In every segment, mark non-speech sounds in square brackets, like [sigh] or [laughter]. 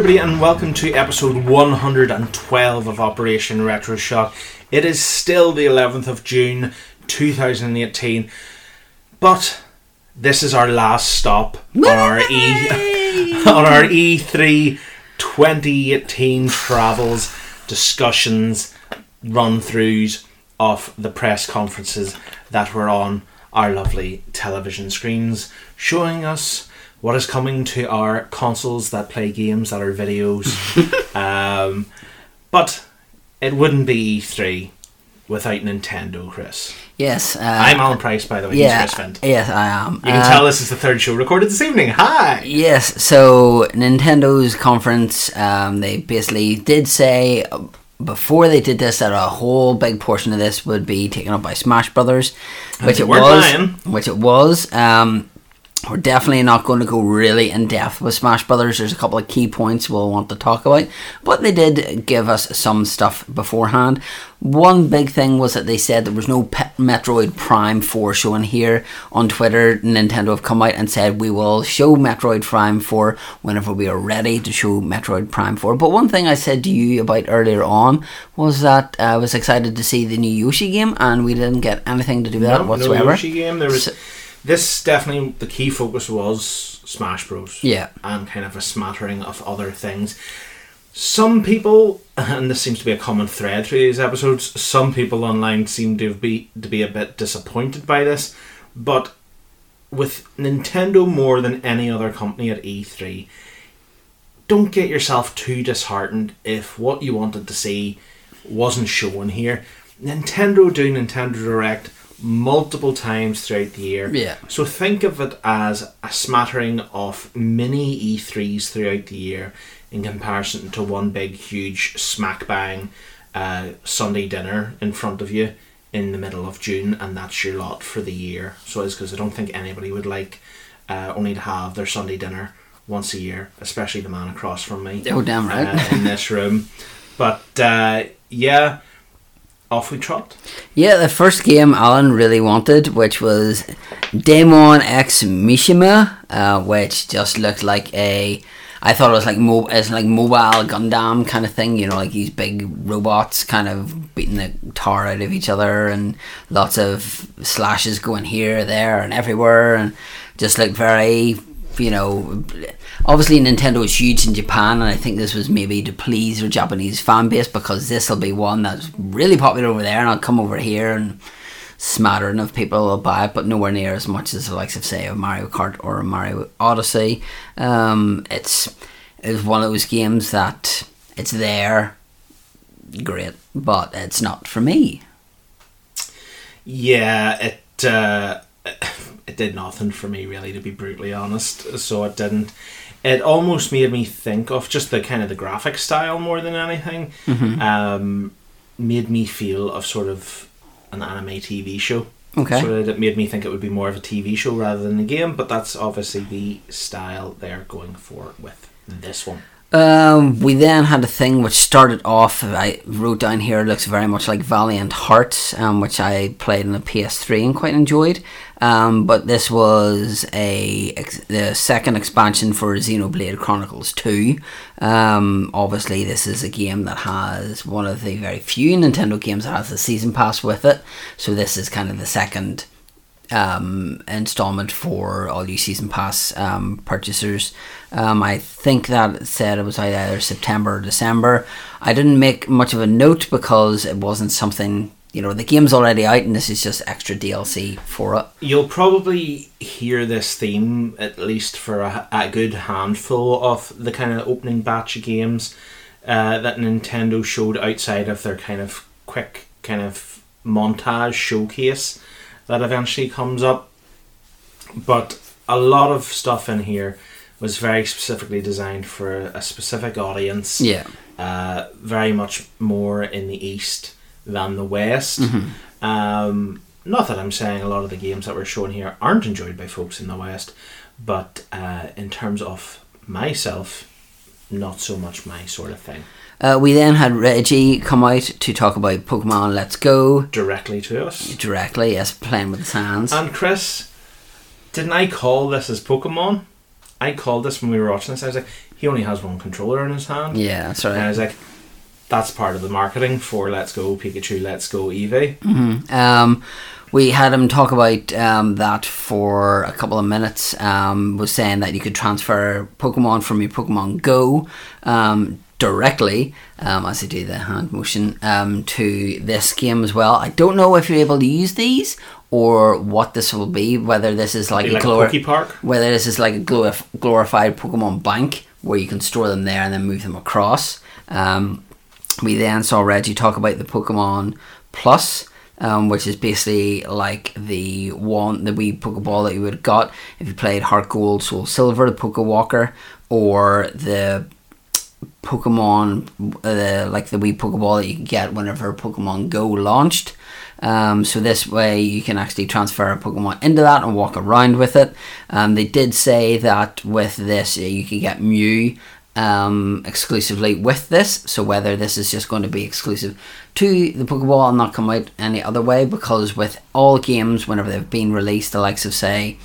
everybody, and welcome to episode 112 of Operation Retro Shock. It is still the 11th of June 2018, but this is our last stop on our E [laughs] on our E3 2018 travels, discussions, run throughs of the press conferences that were on our lovely television screens, showing us what is coming to our consoles that play games that are videos. [laughs] um, but it wouldn't be E3 without Nintendo, Chris. Yes. Uh, I'm Alan Price, by the way. yeah, He's Chris Fent. Yes, I am. You can Uh, tell this is the third show recorded this evening. Hi! Yes, so Nintendo's conference, um, they basically did say before they did this that a whole big portion of this would be taken up by Smash Brothers, which it was. lying. Which it was. Um, we're definitely not going to go really in depth with Smash Brothers. There's a couple of key points we'll want to talk about, but they did give us some stuff beforehand. One big thing was that they said there was no Metroid Prime 4 showing here on Twitter. Nintendo have come out and said we will show Metroid Prime 4 whenever we are ready to show Metroid Prime 4. But one thing I said to you about earlier on was that I was excited to see the new Yoshi game, and we didn't get anything to do with that whatsoever. No Yoshi game. There was So- this definitely the key focus was Smash Bros. Yeah. and kind of a smattering of other things. Some people, [laughs] and this seems to be a common thread through these episodes, some people online seem to be to be a bit disappointed by this, but with Nintendo more than any other company at E3, don't get yourself too disheartened if what you wanted to see wasn't shown here. Nintendo do Nintendo Direct multiple times throughout the year. Yeah. So think of it as a smattering of mini E3s throughout the year in comparison to one big, huge smack bang uh, Sunday dinner in front of you in the middle of June, and that's your lot for the year. So it's because I don't think anybody would like uh, only to have their Sunday dinner once a year, especially the man across from me Oh, damn right. uh, in this room. But uh, yeah, off we trot. Yeah, the first game Alan really wanted, which was Daemon X Machina, uh, which just looked like a. I thought it was like mo- it's like mobile Gundam kind of thing, you know, like these big robots kind of beating the tar out of each other, and lots of slashes going here, there, and everywhere, and just looked very, you know. Obviously, Nintendo is huge in Japan, and I think this was maybe to please their Japanese fan base because this will be one that's really popular over there, and I'll come over here and smattering of people will buy it, but nowhere near as much as the likes of say a Mario Kart or a Mario Odyssey. Um, it's it's one of those games that it's there, great, but it's not for me. Yeah, it uh, it did nothing for me really, to be brutally honest. So it didn't. It almost made me think of just the kind of the graphic style more than anything. Um, made me feel of sort of an anime TV show. Okay. So it made me think it would be more of a TV show rather than a game, but that's obviously the style they're going for with this one. Um, we then had a thing which started off. I wrote down here. Looks very much like Valiant Hearts, um, which I played on the PS3 and quite enjoyed. Um, but this was a the second expansion for Xenoblade Chronicles Two. Um, obviously, this is a game that has one of the very few Nintendo games that has the season pass with it. So this is kind of the second um, installment for all you season pass um, purchasers. Um, I think that said it was either September or December. I didn't make much of a note because it wasn't something you know the game's already out and this is just extra DLC for it. You'll probably hear this theme at least for a, a good handful of the kind of opening batch of games uh, that Nintendo showed outside of their kind of quick kind of montage showcase that eventually comes up. But a lot of stuff in here was very specifically designed for a specific audience Yeah, uh, very much more in the east than the west. Um, not that I'm saying a lot of the games that were shown here aren't enjoyed by folks in the west, but uh, in terms of myself, not so much my sort of thing. Uh, we then had Reggie come out to talk about Pokemon Let's Go Directly to us. directly, yes, playing with his hands. And Chris, didn't I call this as Pokemon? I called this when we were watching this. I was like, he only has one controller in his hand. Yeah, that's And I was like, that's part of the marketing for Let's Go Pikachu, Let's Go Eevee. Um, we had him talk about um, that for a couple of minutes. Um, was saying that you could transfer Pokemon from your Pokemon Go um, directly, um, as they do the hand motion, um, to this game as well. I don't know if you're able to use these or what this will be. Whether this is like, a like a Park. whether this is like a glorif- glorified Pokemon bank where you can store them there and then move them across. Um, we then saw Reggie talk about the Pokemon Plus, um, which is basically like the one, the wee Pokeball that you would have got if you played Heart Gold, Soul Silver, the Pokewalker, or the Pokemon, uh, like the wee Pokeball that you get whenever Pokemon Go launched. Um, so this way you can actually transfer a Pokemon into that and walk around with it. Um, they did say that with this uh, you can get Mew um, exclusively with this. So whether this is just going to be exclusive to the Pokeball and not come out any other way, because with all games whenever they've been released, the likes of say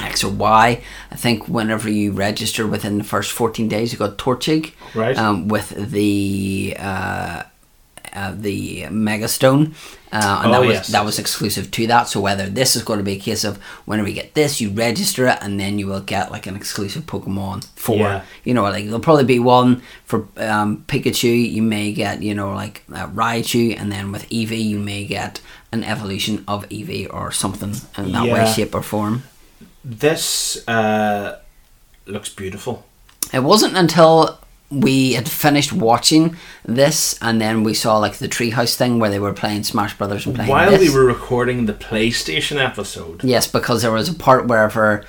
X or Y. I think whenever you register within the first 14 days, you got Torchic. Right. Um, with the uh, uh, the Megastone, uh, and Oh, that was yes. that was exclusive to that. So whether this is going to be a case of whenever you get this, you register it, and then you will get like an exclusive Pokemon for Yeah. you know like there'll probably be one for um, Pikachu. You may get you know like uh, Raichu, and then with Eevee, you may get an evolution of Eevee or something in that way, shape, or form. This uh, looks beautiful. It wasn't until we had finished watching this and then we saw like the treehouse thing where they were playing Smash Brothers and playing While this. we were recording the PlayStation episode, Yes, because there was a part wherever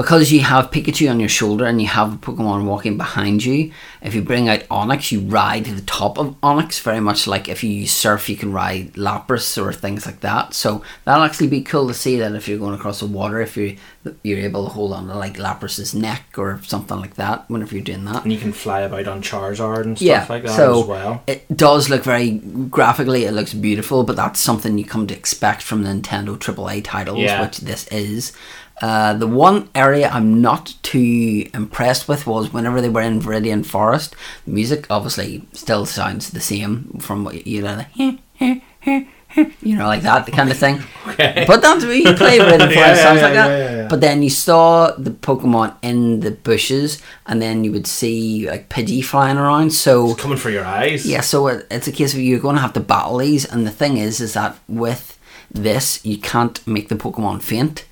because you have Pikachu on your shoulder and you have a Pokemon walking behind you, if you bring out Onix, you ride to the top of Onix, very much like if you use Surf, you can ride Lapras or things like that. So that'll actually be cool to see that if you're going across the water, if you you're able to hold on to like Lapras's neck or something like that whenever you're doing that. and you can fly about on Charizard and stuff Yeah, like that so as well. it does look very graphically. It looks beautiful, but that's something you come to expect from Nintendo AAA titles, Yeah. which this is. Uh, the one area I'm not too impressed with was whenever they were in Viridian Forest. The music obviously still sounds the same from what you know, the you know, like that kind of thing. Okay. But that's what you play [laughs] Viridian Forest Yeah, yeah, like that. yeah, yeah, yeah. But then you saw the Pokemon in the bushes, and then you would see like Pidgey flying around. So It's coming for your eyes. yeah, so it, it's a case of you're going to have to battle these, and the thing is, is that with this you can't make the Pokemon faint.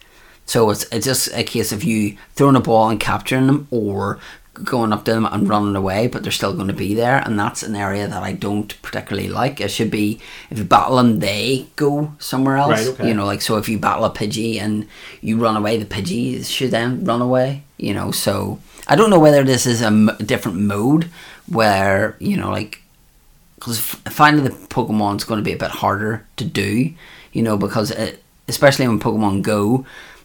So it's it's just a case of you throwing a ball and capturing them, or going up to them and running away, but they're still going to be there, and that's an area that I don't particularly like. It should be if you battle them, they go somewhere else. Right, okay. You know, like so if you battle a Pidgey and you run away, the Pidgey should then run away. You know, so I don't know whether this is a m- different mode where you know like because finding the Pokemon's going to be a bit harder to do, you know, because it, especially when Pokemon Go,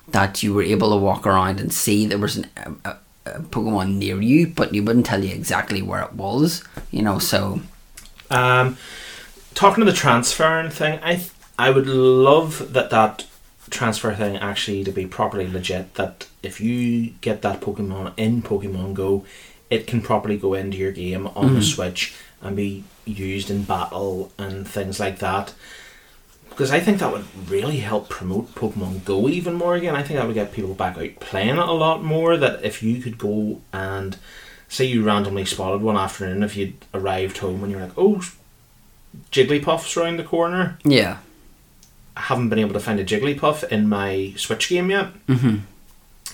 that you were able to walk around and see there was an, a, a, Pokemon near you, but you wouldn't tell you exactly where it was, you know. So Um, talking to the transferring thing, I th- I would love that that transfer thing actually to be properly legit. That if you get that Pokemon in Pokemon Go, it can properly go into your game on the Switch and be used in battle and things like that. Because I think that would really help promote Pokemon Go even more again. I think that would get people back out playing it a lot more. That if you could go and say you randomly spotted one afternoon, if you'd arrived home and you're like, oh, Jigglypuff's around the corner. yeah, I haven't been able to find a Jigglypuff in my Switch game yet. hmm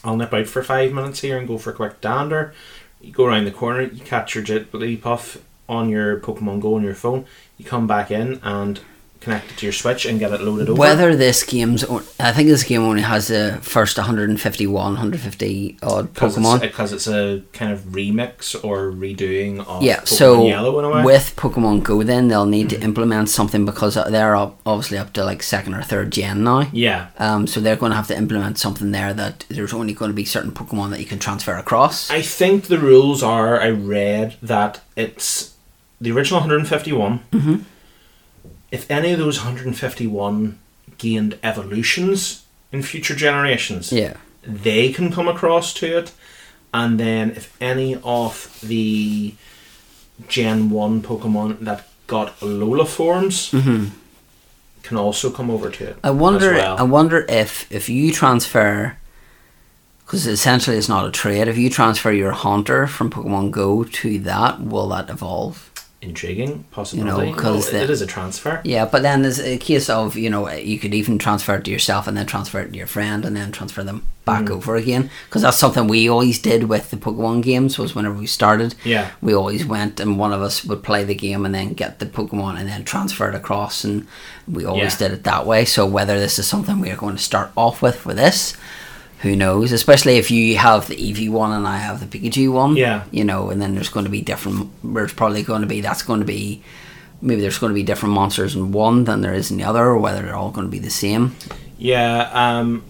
I'll nip out for five minutes here and go for a quick dander. You go around the corner, you catch your Jigglypuff on your Pokemon Go on your phone. You come back in and connect it to your Switch and get it loaded over. whether this game's, I think this game only has the first 151, 150 odd Pokemon. because it's a kind of remix or redoing of Yeah, Pokemon so Yellow in a way. with Pokemon Go, then they'll need to implement something because they're up, obviously up to like second or third gen now. yeah, Um, so they're going to have to implement something there that there's only going to be certain Pokemon that you can transfer across. I think the rules are. I read that it's the original 151. Mhm. If any of those 151 gained evolutions in future generations, Yeah. they can come across to it. and then if any of the Gen One Pokemon that got Alola forms mm-hmm. can also come over to it. I wonder. As well. I wonder if if you transfer, because essentially it's not a trade. If you transfer your Haunter from Pokemon Go to that, will that evolve? Intriguing possibility. 'cause No, it- the- it is a transfer. Yeah, but then there's a case of you know you could even transfer it to yourself and then transfer it to your friend and then transfer them back Mm. over again because that's something we always did with the Pokemon games. Was whenever we started, Yeah. we always went and one of us would play the game and then get the Pokemon and then transfer it across, and we always Yeah. did it that way. So whether this is something we are going to start off with for this, who knows? Especially if you have the Eevee one and I have the Pikachu one, Yeah. you know, and then there's going to be different. There's probably going to be that's going to be maybe there's going to be different monsters in one than there is in the other, or whether they're all going to be the same. Yeah. Um,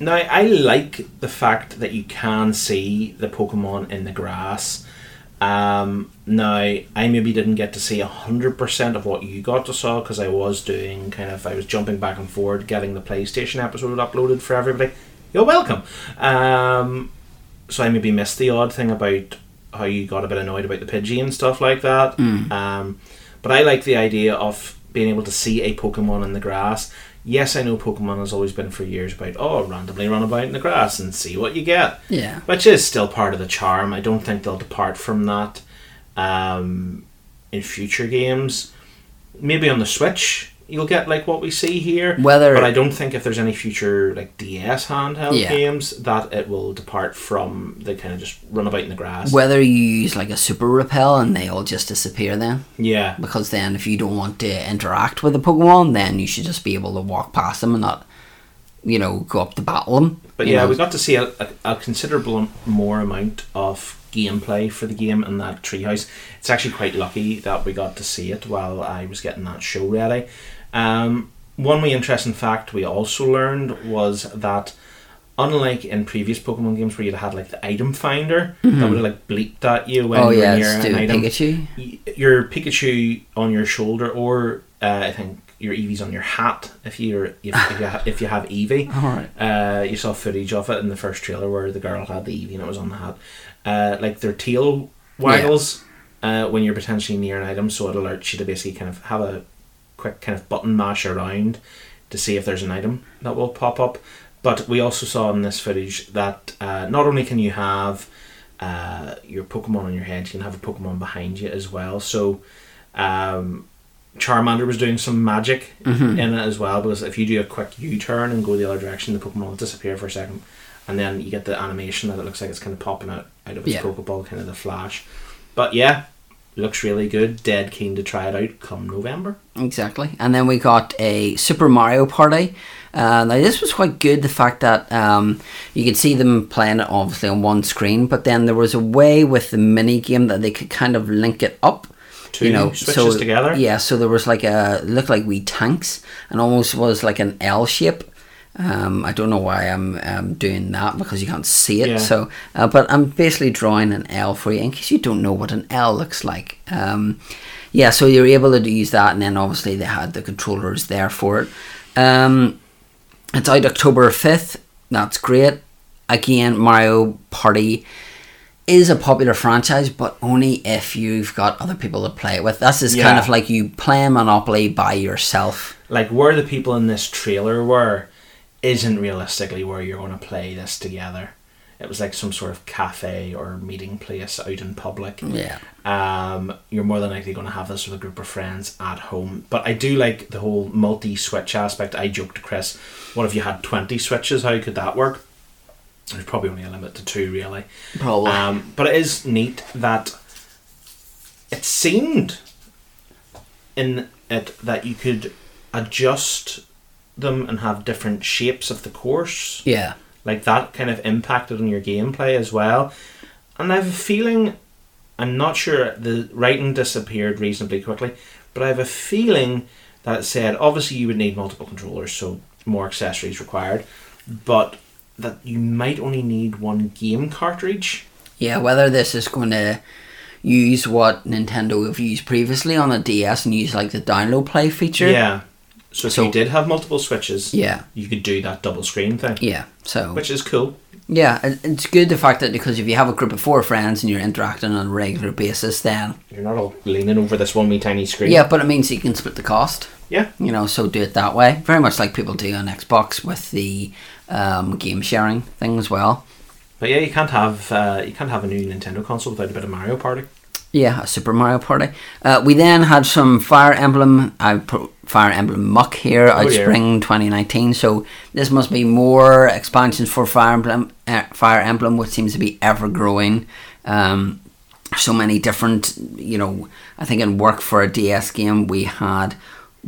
now I like the fact that you can see the Pokemon in the grass. Um, now I maybe didn't get to see hundred percent of what you got to saw because I was doing kind of I was jumping back and forward getting the PlayStation episode uploaded for everybody. You're welcome. Um, so I maybe missed the odd thing about how you got a bit annoyed about the Pidgey and stuff like that. Um, but I like the idea of being able to see a Pokemon in the grass. Yes, I know Pokemon has always been for years about oh randomly run about in the grass and see what you get, Yeah. which is still part of the charm. I don't think they'll depart from that um, in future games. Maybe on the Switch you'll get like what we see here. Whether- but I don't think if there's any future like DS handheld Yeah. games that it will depart from the kind of just run about in the grass. Whether you use like a super repel and they all just disappear then. yeah, Because then if you don't want to interact with the Pokemon, then you should just be able to walk past them and not, you know, go up to battle them. But yeah, know. we got to see a, a, a considerable more amount of gameplay for the game in that treehouse. It's actually quite lucky that we got to see it while I was getting that show ready. Um, one wee interesting fact we also learned was that unlike in previous Pokemon games where you'd had like the item finder that would have like bleeped at you when oh you were yeah, near an item, Pikachu. your Pikachu on your shoulder, or uh, I think your Eevee's on your hat if you're if, if you ha- [laughs] if you have Eevee. All right. Uh, you saw footage of it in the first trailer where the girl had the Eevee and it was on the hat. Uh, like their tail waggles uh, when you're potentially near an item, so it alerts you to basically kind of have a quick kind of button mash around to see if there's an item that will pop up. But we also saw in this footage that uh, not only can you have uh, your Pokemon on your head, you can have a Pokemon behind you as well. So um, Charmander was doing some magic Mm-hmm. in it as well because if you do a quick U turn and go the other direction, the Pokemon will disappear for a second, and then you get the animation that it looks like it's kind of popping out out of its Yeah. Pokeball, kind of the flash. But yeah, looks really good. Dead keen to try it out come November. Exactly. And then we got a Super Mario Party. Uh, now this was quite good. The fact that um, you could see them playing it obviously on one screen, but then there was a way with the mini game that they could kind of link it up. Two you know, switches so together. yeah. So there was like a looked like wee tanks, and almost was like an L shape. Um, I don't know why I'm um, doing that because you can't see it. Yeah. So, uh, but I'm basically drawing an L for you in case you don't know what an L looks like. Um, yeah, so you're able to use that, and then obviously they had the controllers there for it. Um, it's out October 5th. That's great. Again, Mario Party is a popular franchise, but only if you've got other people to play it with. That's just kind of like you play Monopoly by yourself. Like where the people in this trailer were, isn't realistically where you're going to play this together. It was like some sort of cafe or meeting place out in public. Yeah. um, you're more than likely going to have this with a group of friends at home. But I do like the whole multi switch aspect. I joked to Chris, what if you had 20 switches? How could that work? There's probably only a limit to two, really. Probably. Um, but it is neat that it seemed in it that you could adjust them and have different shapes of the course yeah. like that kind of impacted on your gameplay as well. And I have a feeling, I'm not sure, the writing disappeared reasonably quickly, but I have a feeling that it said obviously you would need multiple controllers, so more accessories required, but that you might only need one game cartridge. Yeah, whether this is going to use what Nintendo have used previously on the DS and use like the download play feature. Yeah. So if So- you did have multiple switches, Yeah. you could do that double screen thing, Yeah. So which is cool. yeah, it- it's good the fact that because if you have a group of four friends and you're interacting on a regular basis, then You're not all leaning over this one wee tiny screen. yeah, but it means you can split the cost. Yeah. You know, so do it that way. Very much like people do on Xbox with the um, game sharing thing as well. But yeah, you can't have uh, you can't have a new Nintendo console without a bit of Mario Party. Yeah, a Super Mario Party. Uh, we then had some Fire Emblem, uh, pro- Fire Emblem Muck here out Oh, yeah. spring 2019. So this must be more expansions for Fire Emblem, uh, Fire Emblem, which seems to be ever growing. Um, so many different, you know. I think in work for a DS game, we had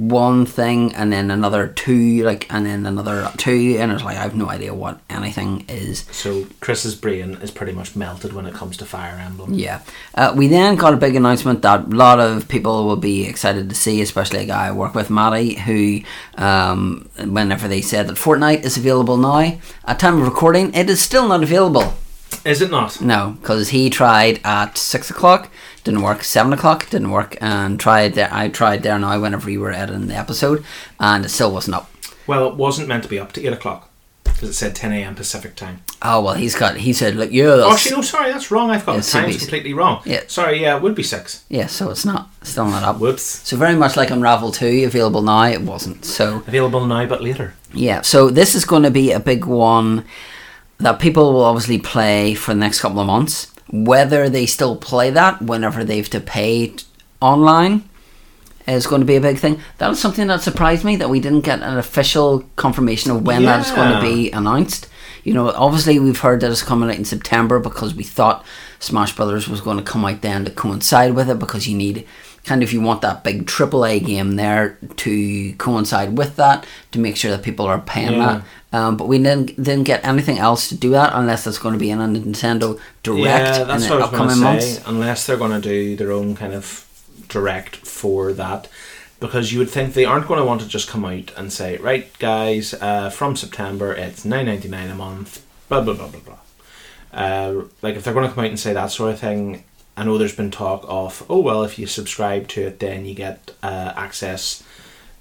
one thing and then another two, like, and then another two, and it's like I have no idea what anything is. So Chris's brain is pretty much melted when it comes to Fire Emblem. Yeah. Uh, we then got a big announcement that a lot of people will be excited to see, especially a guy I work with, Matty, who, um, whenever they said that Fortnite is available now, at time of recording, it is still not available. Is it not? No, because he tried at 6 o'clock, didn't work, 7 o'clock, didn't work, and tried there. I tried there now whenever you were editing the episode, and it still wasn't up. Well, it wasn't meant to be up to eight o'clock because it said ten a.m. Pacific time. Oh, well, he's got, he said, look, yeah, Oh, no, oh, sorry, that's wrong. I've got the times completely wrong. Yeah. Sorry, yeah, it would be six. yeah, so it's not, still not up. Whoops. So very much like Unravel 2, available now, it wasn't. So Available now, but later. yeah, so this is going to be a big one that people will obviously play for the next couple of months. Whether they still play that whenever they've to pay t- online is going to be a big thing. That was something that surprised me that we didn't get an official confirmation of when that's going to be announced. You know, obviously we've heard that it's coming out in September because we thought Smash Brothers was going to come out then to coincide with it because you need kind of if you want that big AAA game there to coincide with that to make sure that people are paying Yeah. that. Um, but we didn't didn't get anything else to do that unless it's going to be in a Nintendo Direct yeah, that's in what the I was going to upcoming say. months. Unless they're going to do their own kind of direct for that, because you would think they aren't going to want to just come out and say, right, guys, uh, from September it's nine ninety nine a month, blah blah blah blah blah. Uh, like if they're going to come out and say that sort of thing, I know there's been talk of, oh well, if you subscribe to it, then you get uh, access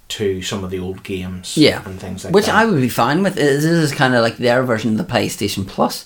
to some of the old games, Yeah. and things like Which that. Which I would be fine with. This is kind of like their version of the PlayStation Plus.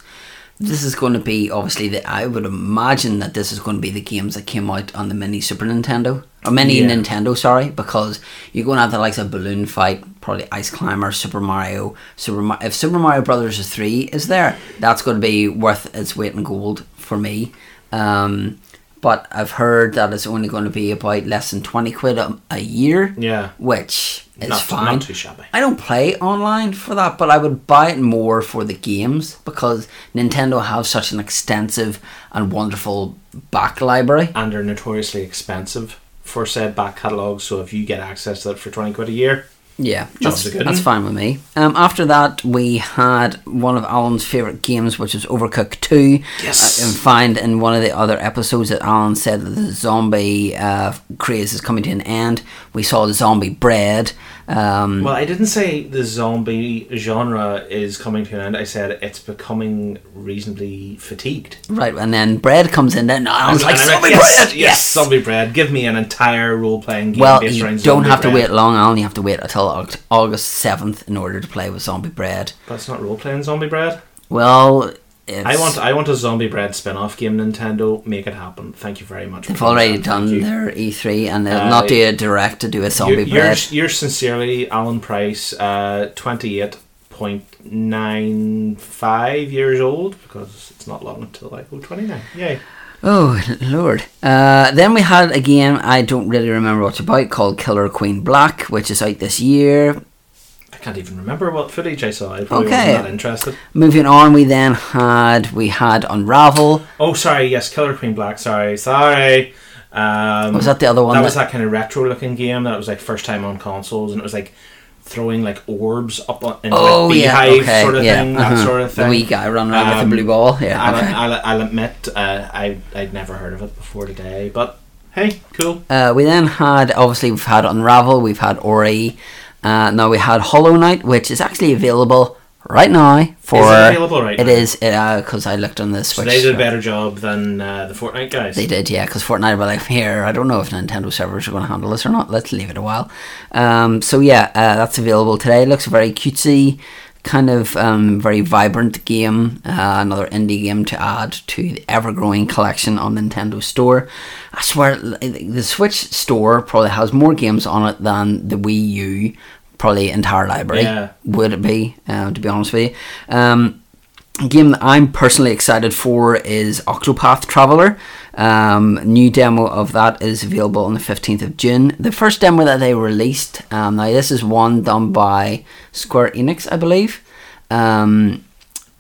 This is going to be obviously the. I would imagine that this is going to be the games that came out on the mini Super Nintendo or mini Yeah. Nintendo. Sorry, because you're going to have the likes of Balloon Fight, probably Ice Climber, Super Mario, Super. Mar- if Super Mario Brothers three is there, that's going to be worth its weight in gold for me. Um, but I've heard that it's only going to be about less than twenty quid a, a year. yeah, which is not, fine. not too shabby. I don't play online for that, but I would buy it more for the games because Nintendo have such an extensive and wonderful back library. and they're notoriously expensive for said back catalogs. So if you get access to that for twenty quid a year, Yeah, that's, that's fine with me. Um, after that, we had one of Alan's favourite games, which is Overcooked 2. Yes. Uh, and find in one of the other episodes that Alan said that the zombie uh, craze is coming to an end. We saw the zombie bread. Um, well, I didn't say the zombie genre is coming to an end. I said it's becoming reasonably fatigued. right, and then bread comes in, and Alan's like, And I'm zombie yes, bread! yes, zombie bread. Give me an entire role playing game Well, based you around don't have to wait long, I only have to wait until August 7th in order to play with Zombie Bread. That's not role playing zombie bread. Well, it's, I want I want a zombie bread spin off game. Nintendo, make it happen. Thank you very much. They've already that. done their E3 and they'll Uh, not do a direct to do a Zombie You're, Bread. you're, you're sincerely Alan Price, uh, twenty eight point nine five years old because it's not long until I go twenty nine. Yay! Oh, Lord. Uh, then we had a game I don't really remember what it's about called Killer Queen Black, which is out this year. I can't even remember what footage I saw. I probably Okay. wasn't that interested. Moving on, we then had we had Unravel. Oh, sorry. Yes, Killer Queen Black. Sorry, sorry. Um, Was that the other one That that- was that kind of retro looking game that was like first time on consoles, and it was like throwing like orbs up on, in Oh like yeah, beehive okay, sort of yeah, thing, that uh-huh. sort of thing. The wee guy running around with Um, the blue ball. Yeah, I'll, okay. I'll, I'll admit, uh, I I'd never heard of it before today, but hey, cool. Uh, we then had obviously we've had Unravel, we've had Ori, uh, now we had Hollow Knight, which is actually available right now for Is it available right It now? is because I looked on the So Switch. they did a better job than uh, the Fortnite guys. They did, yeah, because Fortnite were like, here, I don't know if Nintendo servers are going to handle this or not. Let's leave it a while. Um, so, yeah, uh, that's available today. It looks very cutesy, kind of um, very vibrant game. Uh, another indie game to add to the ever growing collection on Nintendo Store. I swear, the Switch store probably has more games on it than the Wii U, probably entire library. Yeah. Would it be, um, to be honest with you? Um, a game that I'm personally excited for is Octopath Traveler. Um, new demo of that is available on the 15th of June. The first demo that they released, um, now this is one done by Square Enix, I believe. Um,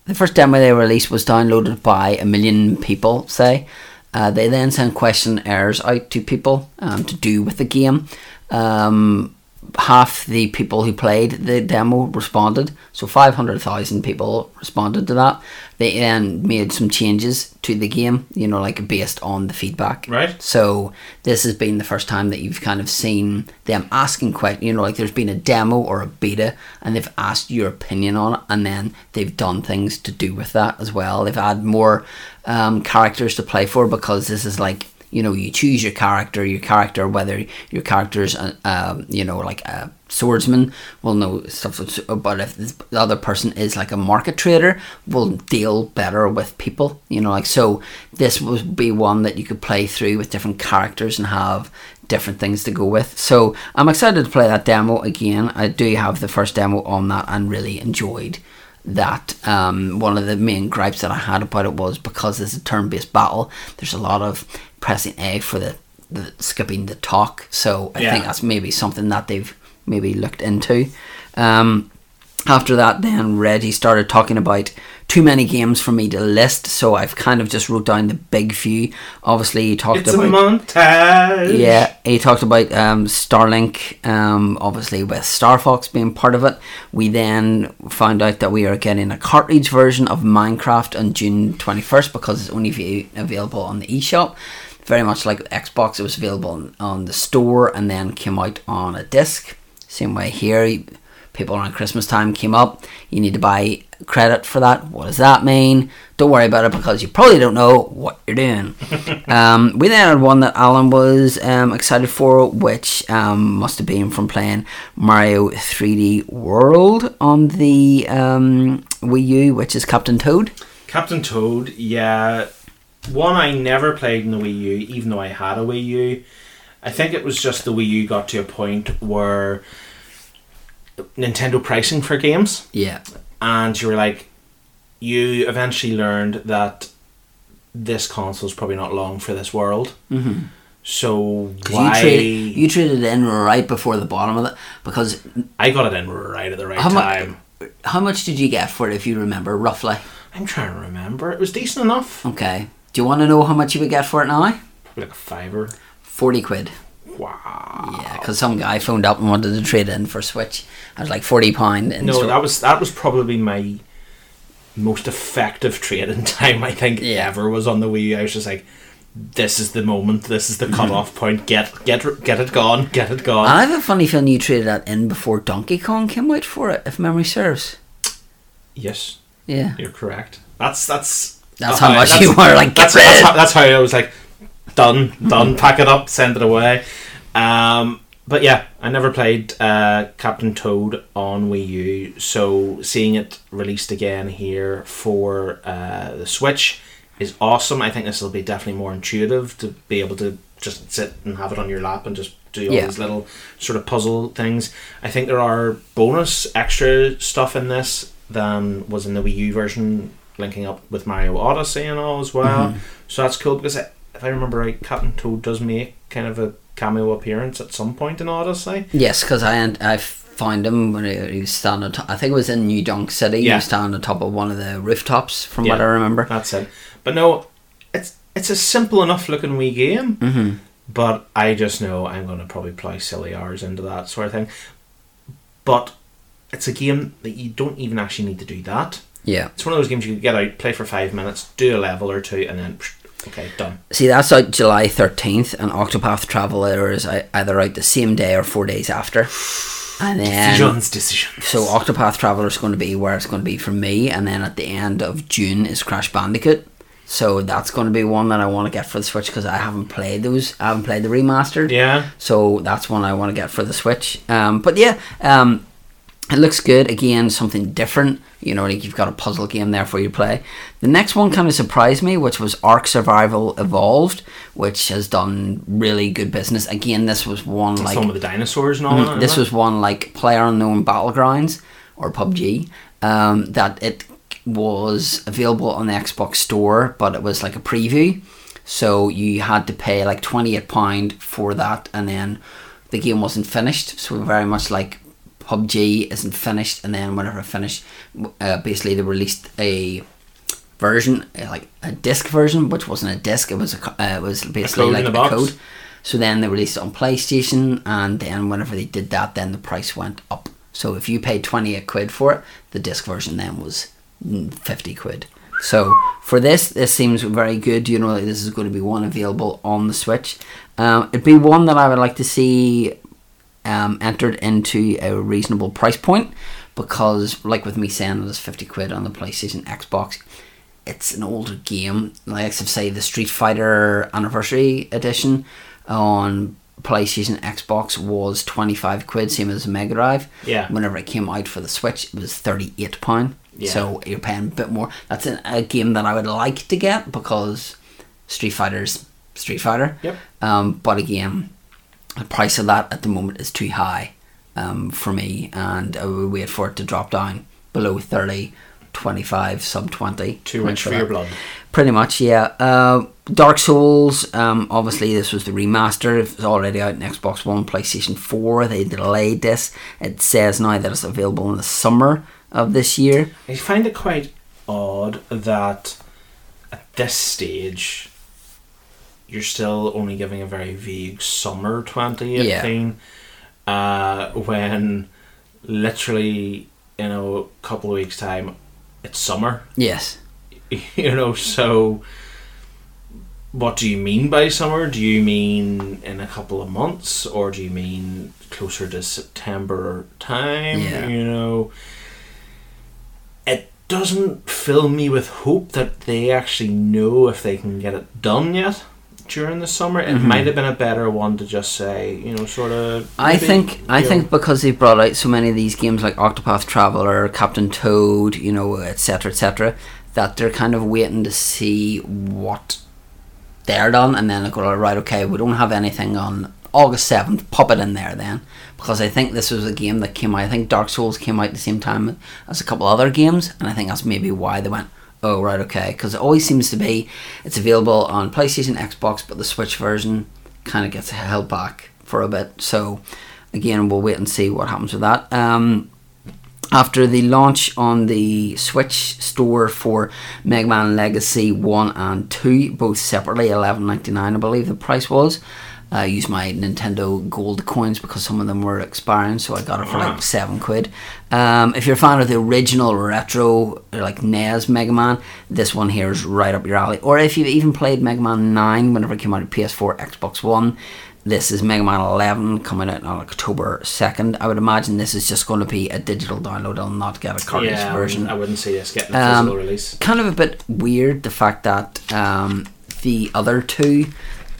the first demo they released was downloaded by a million people, say. Uh, they then sent questionnaires out to people um, to do with the game. Um, half the people who played the demo responded, so 500,000 people responded to that. They then made some changes to the game, you know, like based on the feedback. Right. So this has been the first time that you've kind of seen them asking questions. You know, like there's been a demo or a beta, and they've asked your opinion on it, and then they've done things to do with that as well. They've had more um, characters to play for because this is like you know you choose your character your character whether your character's um, you know like a swordsman will know stuff but if the other person is like a market trader will deal better with people you know like so this would be one that you could play through with different characters and have different things to go with. So i'm excited to play that demo again. I do have the first demo on that and really enjoyed that um, one of the main gripes that I had about it was because it's a turn-based battle. There's a lot of pressing A for the, the skipping the talk. So I Yeah. think that's maybe something that they've maybe looked into. Um, after that, then Reggie started talking about too many games for me to list, so I've kind of just wrote down the big few. Obviously, he talked It's a about montage. yeah, he talked about um, Starlink, um, obviously with Star Fox being part of it. We then found out that we are getting a cartridge version of Minecraft on June 21st because it's only available on the eShop. Very much like Xbox, it was available on, on the store and then came out on a disc. Same way here, people around Christmas time came up. You need to buy credit for that. What does that mean? Don't worry about it because you probably don't know what you're doing. [laughs] um, we then had one that Alan was um, excited for, which um, must have been from playing Mario 3D World on the um, Wii U, which is Captain Toad. Captain Toad, yeah. One I never played in the Wii U, even though I had a Wii U. I think it was just the Wii U got to a point where Nintendo pricing for games, Yeah. and you were like, you eventually learned that this console is probably not long for this world. Mm-hmm. So why? You, traded, you traded it in right before the bottom of it because I got it in right at the right How mu- time. how much did you get for it if you remember roughly? I'm trying to remember. It was decent enough. Okay. Do you want to know how much you would get for it now? Like a fiver. 40 quid. Wow. Yeah, because some guy phoned up and wanted to trade in for Switch. I was like forty pound. No, store. that was that was probably my most effective trading [laughs] time I think Yeah. ever was on the Wii. U. I was just like, this is the moment. This is the Mm-hmm. cutoff point. Get get get it gone. Get it gone. I have a funny feeling you traded that in before Donkey Kong came out for it, if memory serves. yes, Yeah, you're correct. That's that's that's how much that's- you were like. That's, Get that's, how, that's how I was like, done, done. Pack it up, send it away. Um, but yeah, I never played uh, Captain Toad on Wii U, so seeing it released again here for uh, the Switch is awesome. I think this will be definitely more intuitive to be able to just sit and have it on your lap and just do all Yeah. these little sort of puzzle things. I think there are bonus extra stuff in this than was in the Wii U version, linking up with Mario Odyssey and all as well. Mm-hmm. So that's cool because I, if I remember right, Captain Toad does make kind of a cameo appearance at some point in Odyssey. Yes, because I I found him when he, he was standing. I think it was in New Donk City. He Yeah. was standing on top of one of the rooftops, from what I remember. That's it. But no, it's it's a simple enough looking Wii game. hmm But I just know I'm going to probably play silly hours into that sort of thing. But it's a game that you don't even actually need to do that. Yeah. It's one of those games you get out, play for five minutes, do a level or two, and then psh, okay, done. See, that's out July 13th, and Octopath Traveler is either out the same day or four days after. and then John's decision. so Octopath Traveler is going to be where it's going to be for me, and then at the end of June is Crash Bandicoot. So that's going to be one that I want to get for the Switch because I haven't played those. I haven't played the remastered. Yeah. So that's one I want to get for the Switch. Um, but yeah, um, it looks good. Again, something different. You know, like you've got a puzzle game there for you to play. The next one kind of surprised me, which was Ark Survival Evolved, which has done really good business. Again, this was one like Some of the dinosaurs and all Mm, that. this was one like Player Unknown Battlegrounds or PUBG um, that it was available on the Xbox Store, but it was like a preview, so you had to pay like twenty eight pound for that, and then the game wasn't finished. So very much like PUBG isn't finished, and then whenever it finished, uh, basically they released a version, uh, like a disc version, which wasn't a disc. It was a uh, it was basically code like a box. code. So then they released it on PlayStation, and then whenever they did that, then the price went up. So if you paid twenty eight quid for it, the disc version then was fifty quid. So for this, this seems very good. You know, like this is going to be one available on the Switch. Um, it'd be one that I would like to see um, entered into a reasonable price point because, like with me saying it is 50 quid on the PlayStation Xbox, it's an older game. Like I say, the Street Fighter Anniversary Edition on PlayStation Xbox was 25 quid, same as Mega Drive. Yeah. Whenever it came out for the Switch, it was 38 pound. Yeah. So you're paying a bit more. That's a, a game that I would like to get because Street Fighter's Street Fighter. Yep. Um, but again, the price of that at the moment is too high um, for me, and I will wait for it to drop down below 30, 25, sub 20. Too rich for your blood. Pretty much, yeah. Uh, Dark Souls, um, obviously, this was the remaster. It was already out in Xbox One, PlayStation 4. They delayed this. It says now that it's available in the summer of this year. I find it quite odd that at this stage you're still only giving a very vague summer 2018 uh, when literally in a couple of weeks time it's summer Yes. [laughs] you know so what do you mean by summer do you mean in a couple of months or do you mean closer to september time Yeah. you know it doesn't fill me with hope that they actually know if they can get it done yet during the summer it Mhm. might have been a better one to just say you know sort of I think I know, think because they've brought out so many of these games like Octopath Traveler, Captain Toad, you know, etc., etc., that they're kind of waiting to see what they're done, and then they're going, right, okay, we don't have anything on August seventh. Pop it in there then, because I think this was a game that came out. I think Dark Souls came out at the same time as a couple other games, and I think that's maybe why they went. Oh right, okay. Because it always seems to be it's available on PlayStation, Xbox, but the Switch version kind of gets held back for a bit. So again, we'll wait and see what happens with that. Um, after the launch on the Switch store for Mega Man Legacy 1 and 2, both separately, eleven ninety nine, I believe the price was. I used my Nintendo Gold coins because some of them were expiring, so I got it for like seven quid. Um, if you're a fan of the original retro, like NES Mega Man, this one here is right up your alley. Or if you've even played Mega Man 9 whenever it came out on PS4, Xbox One, this is Mega Man 11 coming out on October 2nd. I would imagine this is just going to be a digital download. I'll not get a cartridge yeah, version I wouldn't see this getting a Um, physical release kind of a bit weird the fact that um, the other two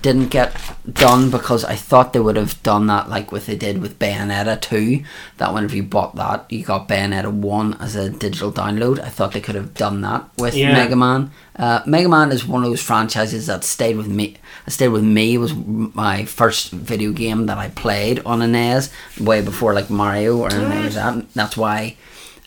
didn't get done because I thought they would have done that like what they did with Bayonetta 2 that whenever you bought that you got Bayonetta 1 as a digital download. I thought they could have done that with Yeah. Mega Man. Uh, Mega Man is one of those franchises that stayed with me stayed with me it was my first video game that I played on a NES way before like Mario or anything like that. That's why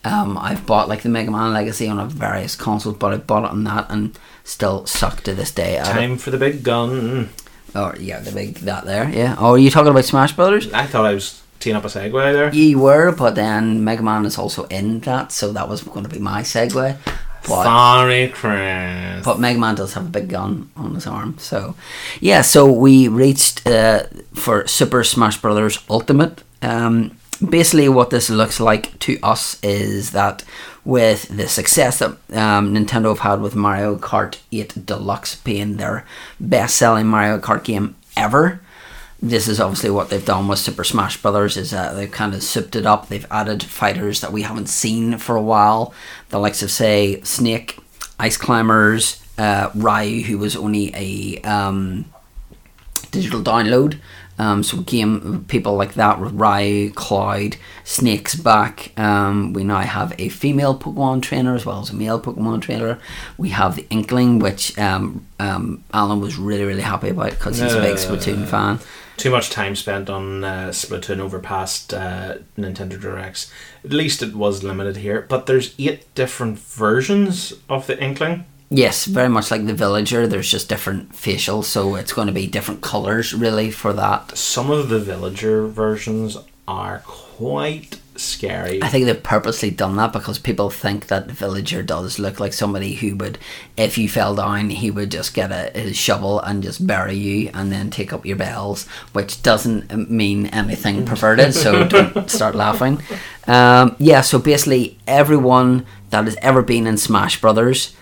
um, I've bought like the Mega Man Legacy on a various consoles, but I bought it on that and still suck to this day. time for the big gun Oh yeah, the big that there. Yeah. Oh, are you talking about Smash Brothers? I thought I was teeing up a segue there. You were, but then Mega Man is also in that, so that was going to be my segue. But Sorry, Chris. but Mega Man does have a big gun on his arm. So, yeah, so we reached uh, for Super Smash Brothers Ultimate. Um, basically, what this looks like to us is that with the success that um, Nintendo have had with Mario Kart 8 Deluxe being their best selling Mario Kart game ever, this is obviously what they've done with Super Smash Brothers is that they've kind of souped it up. They've added fighters that we haven't seen for a while. The likes of say Snake, Ice Climbers, uh, Ryu, who was only a um, digital download. Um, so game people like that with Ryu, Cloud, Snake's back. Um, we now have a female Pokemon trainer as well as a male Pokemon trainer. We have the Inkling, which um, um, Alan was really really happy about because he's a big Uh, Splatoon fan. Too much time spent on uh, Splatoon over past uh, Nintendo Directs. At least it was limited here. But there's eight different versions of the Inkling. Yes, very much like the Villager. There's just different facials, so it's going to be different colors really for that. Some of the villager versions are quite scary. I think they've purposely done that because people think that the villager does look like somebody who would, if you fell down, he would just get a his shovel and just bury you and then take up your bells, which doesn't mean anything perverted. So [laughs] don't start laughing. Um, yeah, so basically everyone that has ever been in Smash Brothers.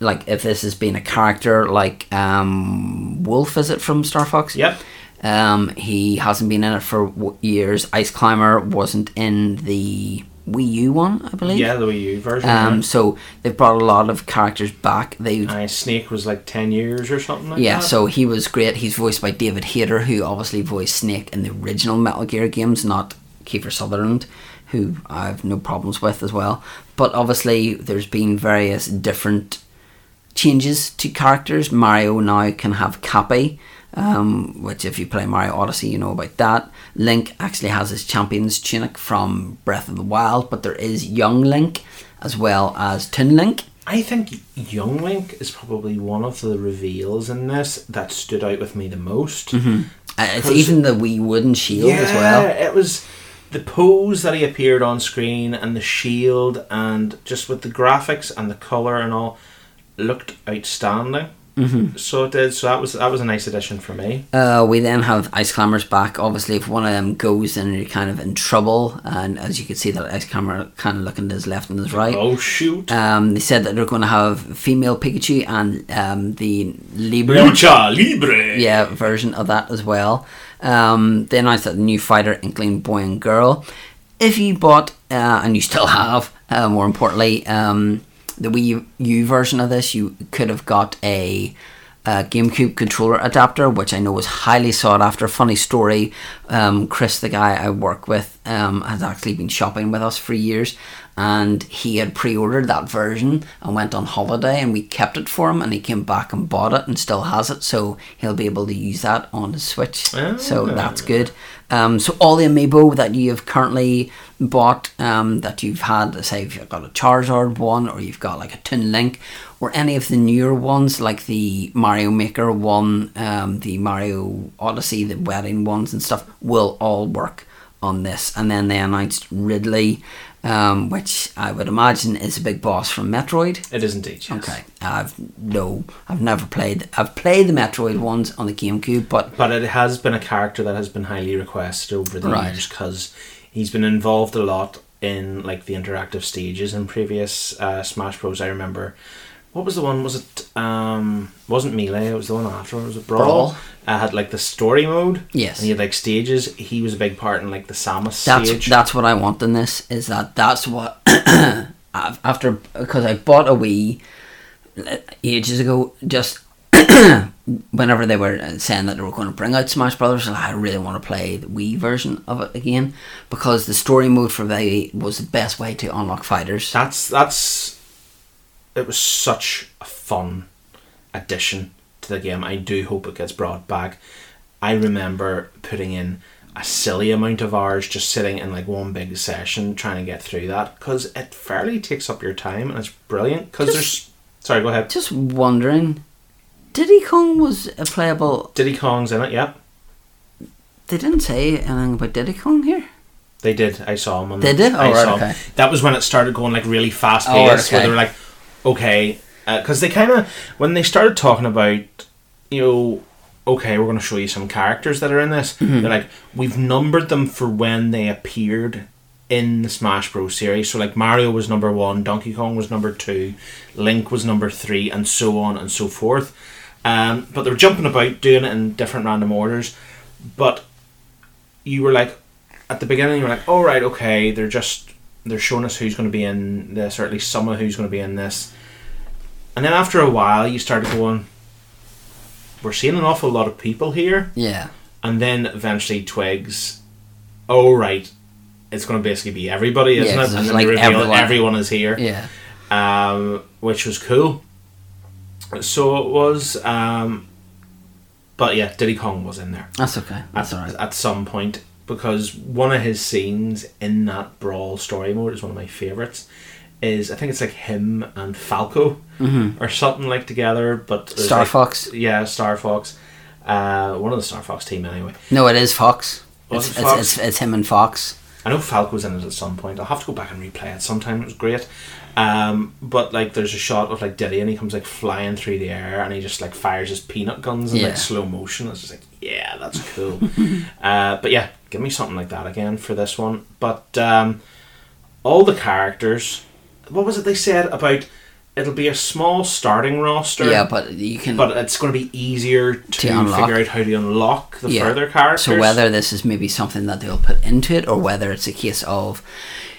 Like if this has been a character like um, Wolf, is it from Star Fox? Yep. Um, he hasn't been in it for w- years. Ice Climber wasn't in the Wii U one, I believe. Yeah, the Wii U version. Um, yeah. so they've brought a lot of characters back. They Aye, Snake was like 10 years or something like yeah, that. so he was great. He's voiced by David Hayter, who obviously voiced Snake in the original Metal Gear games, not Kiefer Sutherland, who I have no problems with as well. But obviously, there's been various different changes to characters. Mario now can have Cappy, um, which if you play Mario Odyssey, you know about that. Link actually has his champion's tunic from Breath of the Wild, but there is Young Link as well as Toon Link. I think Young Link is probably one of the reveals in this that stood out with me the most. Uh, it's even the wee wooden shield as well. it was the pose that he appeared on screen and the shield and just with the graphics and the color and all looked outstanding. Mm-hmm. So it did. So that was that was a nice addition for me. Uh, we then have Ice Climbers back. Obviously, if one of them goes, then you're kind of in trouble. And as you can see, that Ice Climber kind of looking to his left and his right. Oh shoot! Um, they said that they're going to have female Pikachu and um, the Libre Lucha Libre. yeah version of that as well. Um, they announced that the new fighter Inkling Boy and Girl. If you bought uh, and you still have, uh, more importantly, um, the Wii U version of this, you could have got a, uh GameCube controller adapter, which I know was highly sought after. Funny story, um, Chris, the guy I work with, um, has actually been shopping with us for years, and he had pre-ordered that version and went on holiday, and we kept it for him, and he came back and bought it and still has it, so he'll be able to use that on his Switch. So Ah. that's good. Um, so all the amiibo that you have currently bought, um, that you've had, say if you've got a Charizard one, or you've got like a Toon Link, or any of the newer ones like the Mario Maker one, um, the Mario Odyssey, the wedding ones and stuff, will all work on this. And then they announced Ridley, um, which I would imagine is a big boss from Metroid. It is indeed. Yes. Okay, I've no, I've never played. I've played the Metroid ones on the GameCube, but But it has been a character that has been highly requested over the Right. years because he's been involved a lot in like the interactive stages in previous uh, Smash Bros. I remember. What was the one? Was it um wasn't Melee? It was the one after. Was it Brawl? Brawl. Uh, had like the story mode. Yes. And he had like stages. He was a big part in like the Samus that's stage. that's what I want in this. Is that that's what [coughs] after because I bought a Wii uh, ages ago. Just [coughs] whenever they were uh, saying that they were going to bring out Smash Brothers, I really want to play the Wii version of it again because the story mode for the Wii was the best way to unlock fighters. That's that's. It was such a fun addition to the game. I do hope it gets brought back. I remember putting in a silly amount of hours just sitting in like one big session trying to get through that because it fairly takes up your time and it's brilliant. Because there's sorry, go ahead. Just wondering, Diddy Kong was a playable. Diddy Kong's in it. Yep, They didn't say anything about Diddy Kong here. they did. I saw him. On the They did? Oh, I right, saw okay. him. That was when it started going like really fast Oh, paced. Where they were like, okay, because they kind of when they started talking about you know okay we're going to show you some characters that are in this Mm-hmm. they're like we've numbered them for when they appeared in the smash bros. series. So like mario was number one donkey kong was number two link was number three and so on and so forth. Um, but they were jumping about doing it in different random orders. But you were like at the beginning you were like, oh right, okay, they're just they're showing us who's going to be in this, or at least some of who's going to be in this. And then after a while, you started going, we're seeing an awful lot of people here, Yeah. and then eventually twigs, oh right, it's going to basically be everybody, isn't Yeah, it? And then like they reveal everyone. everyone is here Yeah. um, which was cool. So it was, um, but yeah, Diddy Kong was in there That's okay. That's at, alright. at some point because one of his scenes in that brawl story mode is one of my favorites. Is I think it's like him and Falco or something like together, but Mm-hmm. Star like- Fox. yeah, Star Fox, uh, one of the Star Fox team anyway. No, it is Fox. It's, it it's, it's, it's him and Fox. I know Falco's in it at some point. I'll have to go back and replay it sometime. It was great. Um, but like, there's a shot of like Diddy, and he comes like flying through the air, and he just like fires his peanut guns in Yeah. like slow motion. It's just like, yeah, that's cool. [laughs] uh, but yeah, give me something like that again for this one. But um, all the characters, what was it they said about? It'll be a small starting roster. Yeah, but you can. But it's going to be easier to, To figure out how to unlock the Yeah. further characters. So whether this is maybe something that they'll put into it, or whether it's a case of,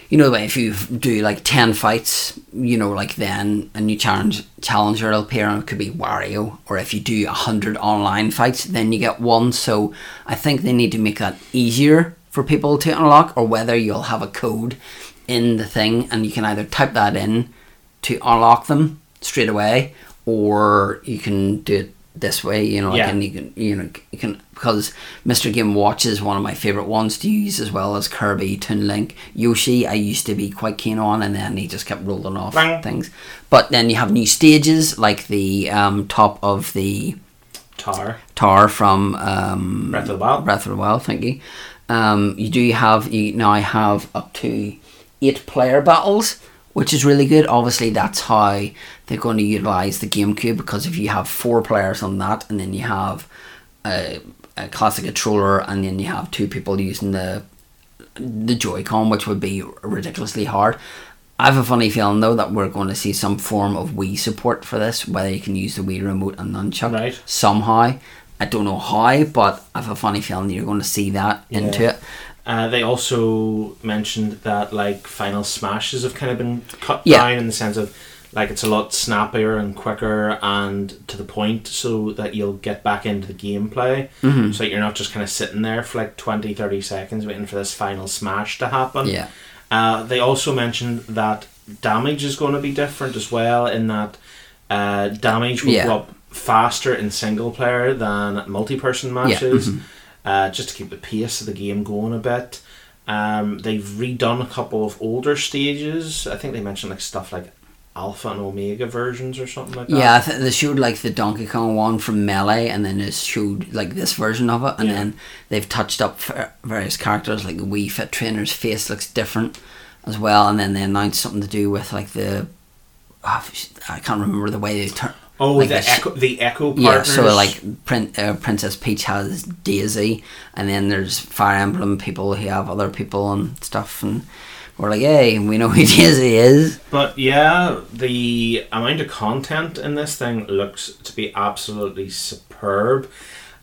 you know, if you do like ten fights, you know, like then a new challenge challenger will appear, and it could be Wario. Or if you do a hundred online fights, then you get one. So I think they need to make that easier for people to unlock, or whether you'll have a code in the thing, and you can either type that in to unlock them straight away, or you can do it this way. You know, like, Yeah. and you can you know you can because Mr. Game Watch is one of my favorite ones to use as well as Kirby, Toon Link, Yoshi. I used to be quite keen on, and then he just kept rolling off Bang. things. But then you have new stages like the um, top of the Tar, Tar from um, Breath of the Wild. Breath of the Wild, thank you. Um, you do have you now have up to eight player battles, which is really good. Obviously, that's how they're going to utilize the GameCube because if you have four players on that, and then you have a, a classic controller, and then you have two people using the the Joy-Con, which would be ridiculously hard. I have a funny feeling though that we're going to see some form of Wii support for this, whether you can use the Wii remote and nunchuck Right. somehow. I don't know how, but I have a funny feeling you're going to see that into it. Uh, they also mentioned that like final smashes have kind of been cut Yeah. down in the sense of like it's a lot snappier and quicker and to the point so that you'll get back into the gameplay Mm-hmm. so that you're not just kind of sitting there for like 20 30 seconds waiting for this final smash to happen Yeah. uh, they also mentioned that damage is going to be different as well in that uh, damage will Yeah. go up faster in single player than multi-person matches mm-hmm. uh, just to keep the pace of the game going a bit um, they've redone a couple of older stages i think they mentioned like stuff like alpha and omega versions or something like that Yeah, I th- they showed like the Donkey Kong one from Melee, and then they showed like this version of it, and Yeah. then they've touched up various characters. Like the Wii Fit trainer's face looks different as well, and then they announced something to do with like the oh, I can't remember the way they turn. oh like the, sh- echo, the echo partners Yeah, so like Prin- uh, Princess Peach has Daisy, and then there's Fire Emblem people who have other people and stuff, and we're like, hey, we know who [laughs] Daisy is. But yeah, the amount of content in this thing looks to be absolutely superb.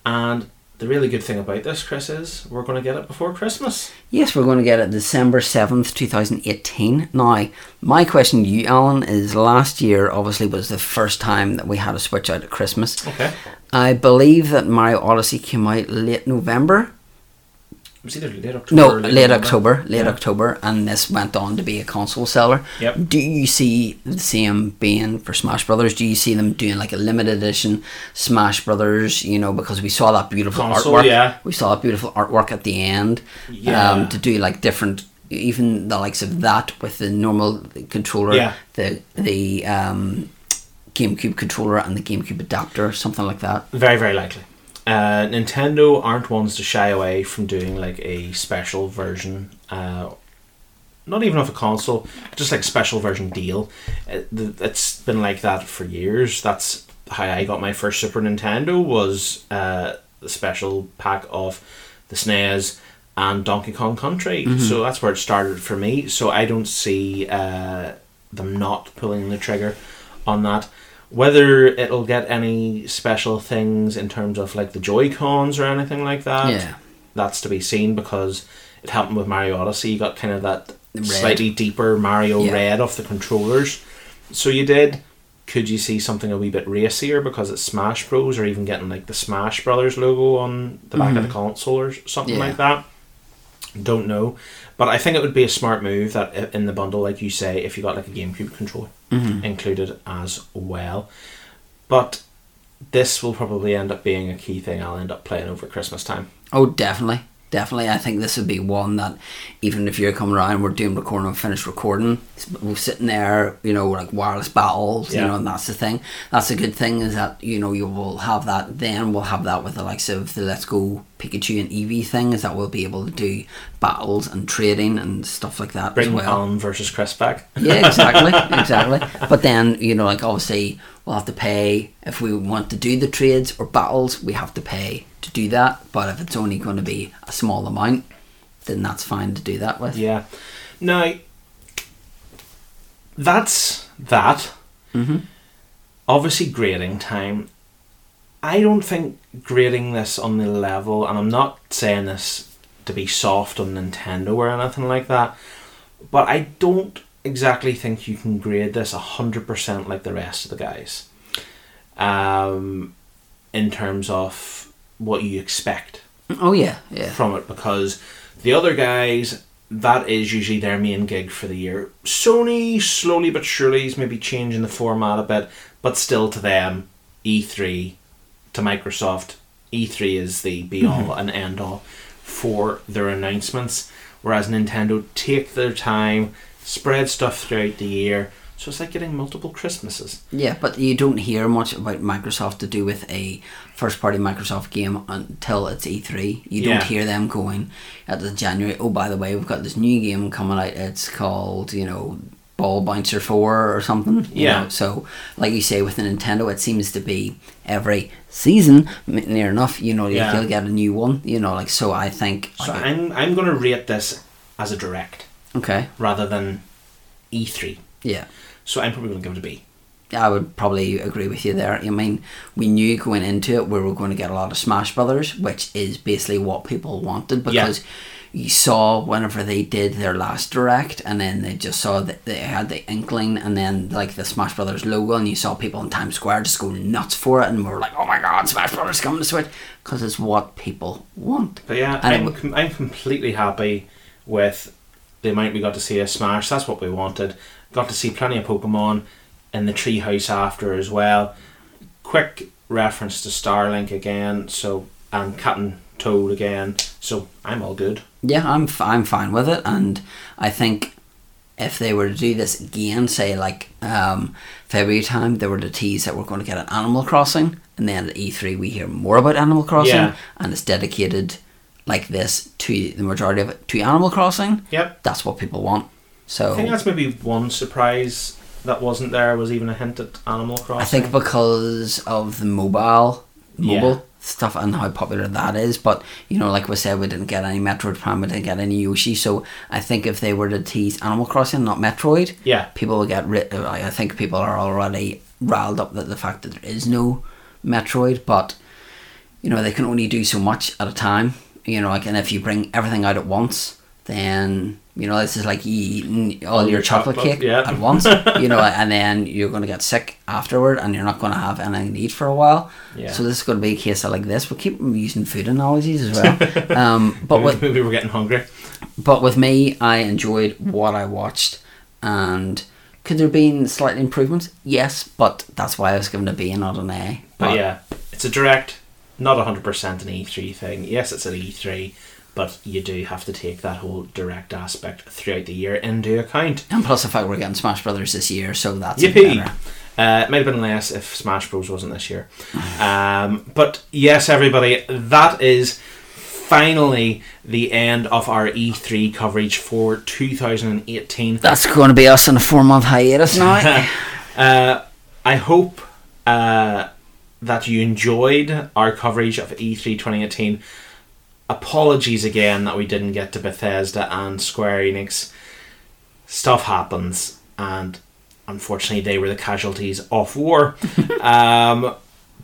And the really good thing about this, Chris, is we're going to get it before Christmas. Yes, we're going to get it December 7th, 2018. Now, my question to you, Alan, is last year obviously was the first time that we had a Switch out at Christmas. Okay. I believe that Mario Odyssey came out late November. Was either late October No, late November. October. Late Yeah. October, and this went on to be a console seller. Yep. Do you see the same being for Smash Brothers? Do you see them doing like a limited edition Smash Brothers? You know, because we saw that beautiful Console, artwork. yeah. We saw that beautiful artwork at the end. Yeah. Um, to do like different, even the likes of that with the normal controller, Yeah. the the um, GameCube controller and the GameCube adapter, something like that. Very, very likely. Uh, Nintendo aren't ones to shy away from doing like a special version. Uh, not even of a console, just like special version deal. It's been like that for years. That's how I got my first Super Nintendo was uh, the special pack of the SNES and Donkey Kong Country. So that's where it started for me. So I don't see uh, them not pulling the trigger on that. Whether it'll get any special things in terms of like the Joy Cons or anything like that, Yeah. that's to be seen because it happened with Mario Odyssey. You got kind of that Red. slightly deeper Mario Yeah. red off the controllers. So you did. Could you see something a wee bit racier because it's Smash Bros. or even getting like the Smash Brothers logo on the back of the console or something Mm-hmm. Yeah. like that? Don't know. But I think it would be a smart move that in the bundle, like you say, if you got like a GameCube controller Mm-hmm. included as well. But this will probably end up being a key thing I'll end up playing over Christmas time. Oh, definitely. Definitely. I think this would be one that even if you're coming around, we're doing recording and finished recording, we're sitting there, you know, like wireless battles, you know, and that's the thing. That's a good thing is that, you know, you will have that then, we'll have that with the likes of the Let's Go Pikachu and Eevee thing, is that we'll be able to do battles and trading and stuff like that Bring as well. Alan versus Chris back. Yeah, exactly, [laughs] exactly. But then you know, like obviously, we'll have to pay if we want to do the trades or battles. We have to pay to do that. But if it's only going to be a small amount, then that's fine to do that with. Yeah. Now, that's that. hmm Obviously, grading time. I don't think grading this on the level, and I'm not saying this to be soft on Nintendo or anything like that, but I don't exactly think you can grade this 100% like the rest of the guys. Um, in terms of what you expect Oh yeah, yeah, from it because the other guys that is usually their main gig for the year. Sony slowly but surely is maybe changing the format a bit, but still to them, E3 to Microsoft, E3 is the be all and end all for their announcements. Whereas Nintendo take their time, spread stuff throughout the year. So it's like getting multiple Christmases. yeah. But you don't hear much about Microsoft to do with a first-party Microsoft game until it's E3. You Yeah. don't hear them going at the January. Oh, by the way, we've got this new game coming out. It's called you know Ball Bouncer Four or something. you Yeah. know. So, like you say, with the Nintendo, it seems to be every season, near enough. You know, Yeah. you'll get a new one. You know, like so. I think. So I'm I'm gonna rate this as a direct okay. rather than E3. Yeah. So I'm probably gonna give it a B. I would probably agree with you there. I mean, we knew going into it we were going to get a lot of Smash Brothers, which is basically what people wanted because you saw whenever they did their last direct, and then they just saw that they had the inkling, and then like the Smash Brothers logo, and you saw people in Times Square just go nuts for it, and we were like, "Oh my God, Smash Brothers coming to Switch!" Because it's what people want. But yeah, And I'm, com- I'm completely happy with the amount we got to see of Smash. That's what we wanted. Got to see plenty of Pokemon in the treehouse after as well. Quick reference to Starlink again, so and Captain Toad again. So I'm all good. Yeah, I'm f- I'm fine with it, and I think if they were to do this again, say like um, February time, they were to tease that we're going to get an Animal Crossing, and then at E3 we hear more about Animal Crossing, Yeah. and it's dedicated like this to the majority of it to Animal Crossing. Yep. That's what people want. So I think that's maybe one surprise that wasn't there was even a hint at Animal Crossing. I think because of the mobile mobile Yeah. stuff and how popular that is. But you know, like we said, we didn't get any Metroid Prime, we didn't get any Yoshi. So I think if they were to tease Animal Crossing, not Metroid, Yeah. people will get rid. I think people are already riled up that the fact that there is no Metroid, but you know they can only do so much at a time. You know, like and if you bring everything out at once, then you know this is like you eating all, All your, your chocolate, chocolate, cake yeah. at once. [laughs] You know, and then you're going to get sick afterward, and you're not going to have anything to eat for a while. Yeah. So this is going to be a case of like this. We'll keep using food analogies as well. [laughs] um, but maybe, with maybe we're getting hungry. but with me, I enjoyed what I watched, and could there have been slight improvements? Yes, but that's why I was given a B and not an A. But yeah, it's a direct, not 100% an E3 thing. Yes, it's an E3, but you do have to take that whole direct aspect throughout the year into account. and plus the fact we're getting Smash Brothers this year, so that's Yippee! Uh, it might have been less if Smash Bros. wasn't this year. Um, but yes, everybody, that is finally the end of our E3 coverage for 2018. That's going to be us on a four month hiatus now. [laughs] Uh, I hope uh, that you enjoyed our coverage of E E3 2018. Apologies again that we didn't get to Bethesda and Square Enix. Stuff happens, and unfortunately, they were the casualties of war. [laughs] um,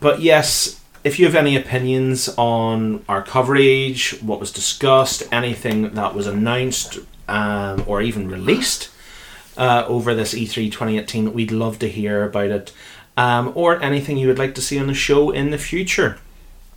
but yes, if you have any opinions on our coverage, what was discussed, anything that was announced um, or even released uh, over this E E3 2018, we'd love to hear about it. Um, or anything you would like to see on the show in the future.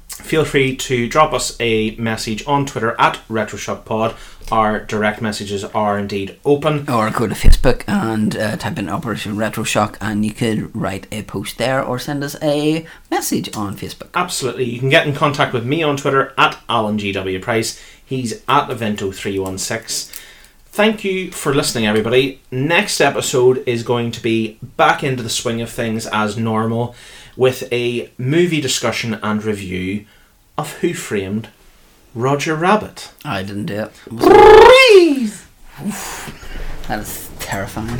Feel free to drop us a message on Twitter at RetroShockPod. Our direct messages are indeed open. Or go to Facebook and uh, type in Operation Retro Shock, and you could write a post there or send us a message on Facebook. Absolutely. You can get in contact with me on Twitter at AlanGWPrice. He's at Evento316. Thank you for listening, everybody. Next episode is going to be back into the swing of things as normal with a movie discussion and review of Who Framed Roger Rabbit. I didn't do it. That is terrifying.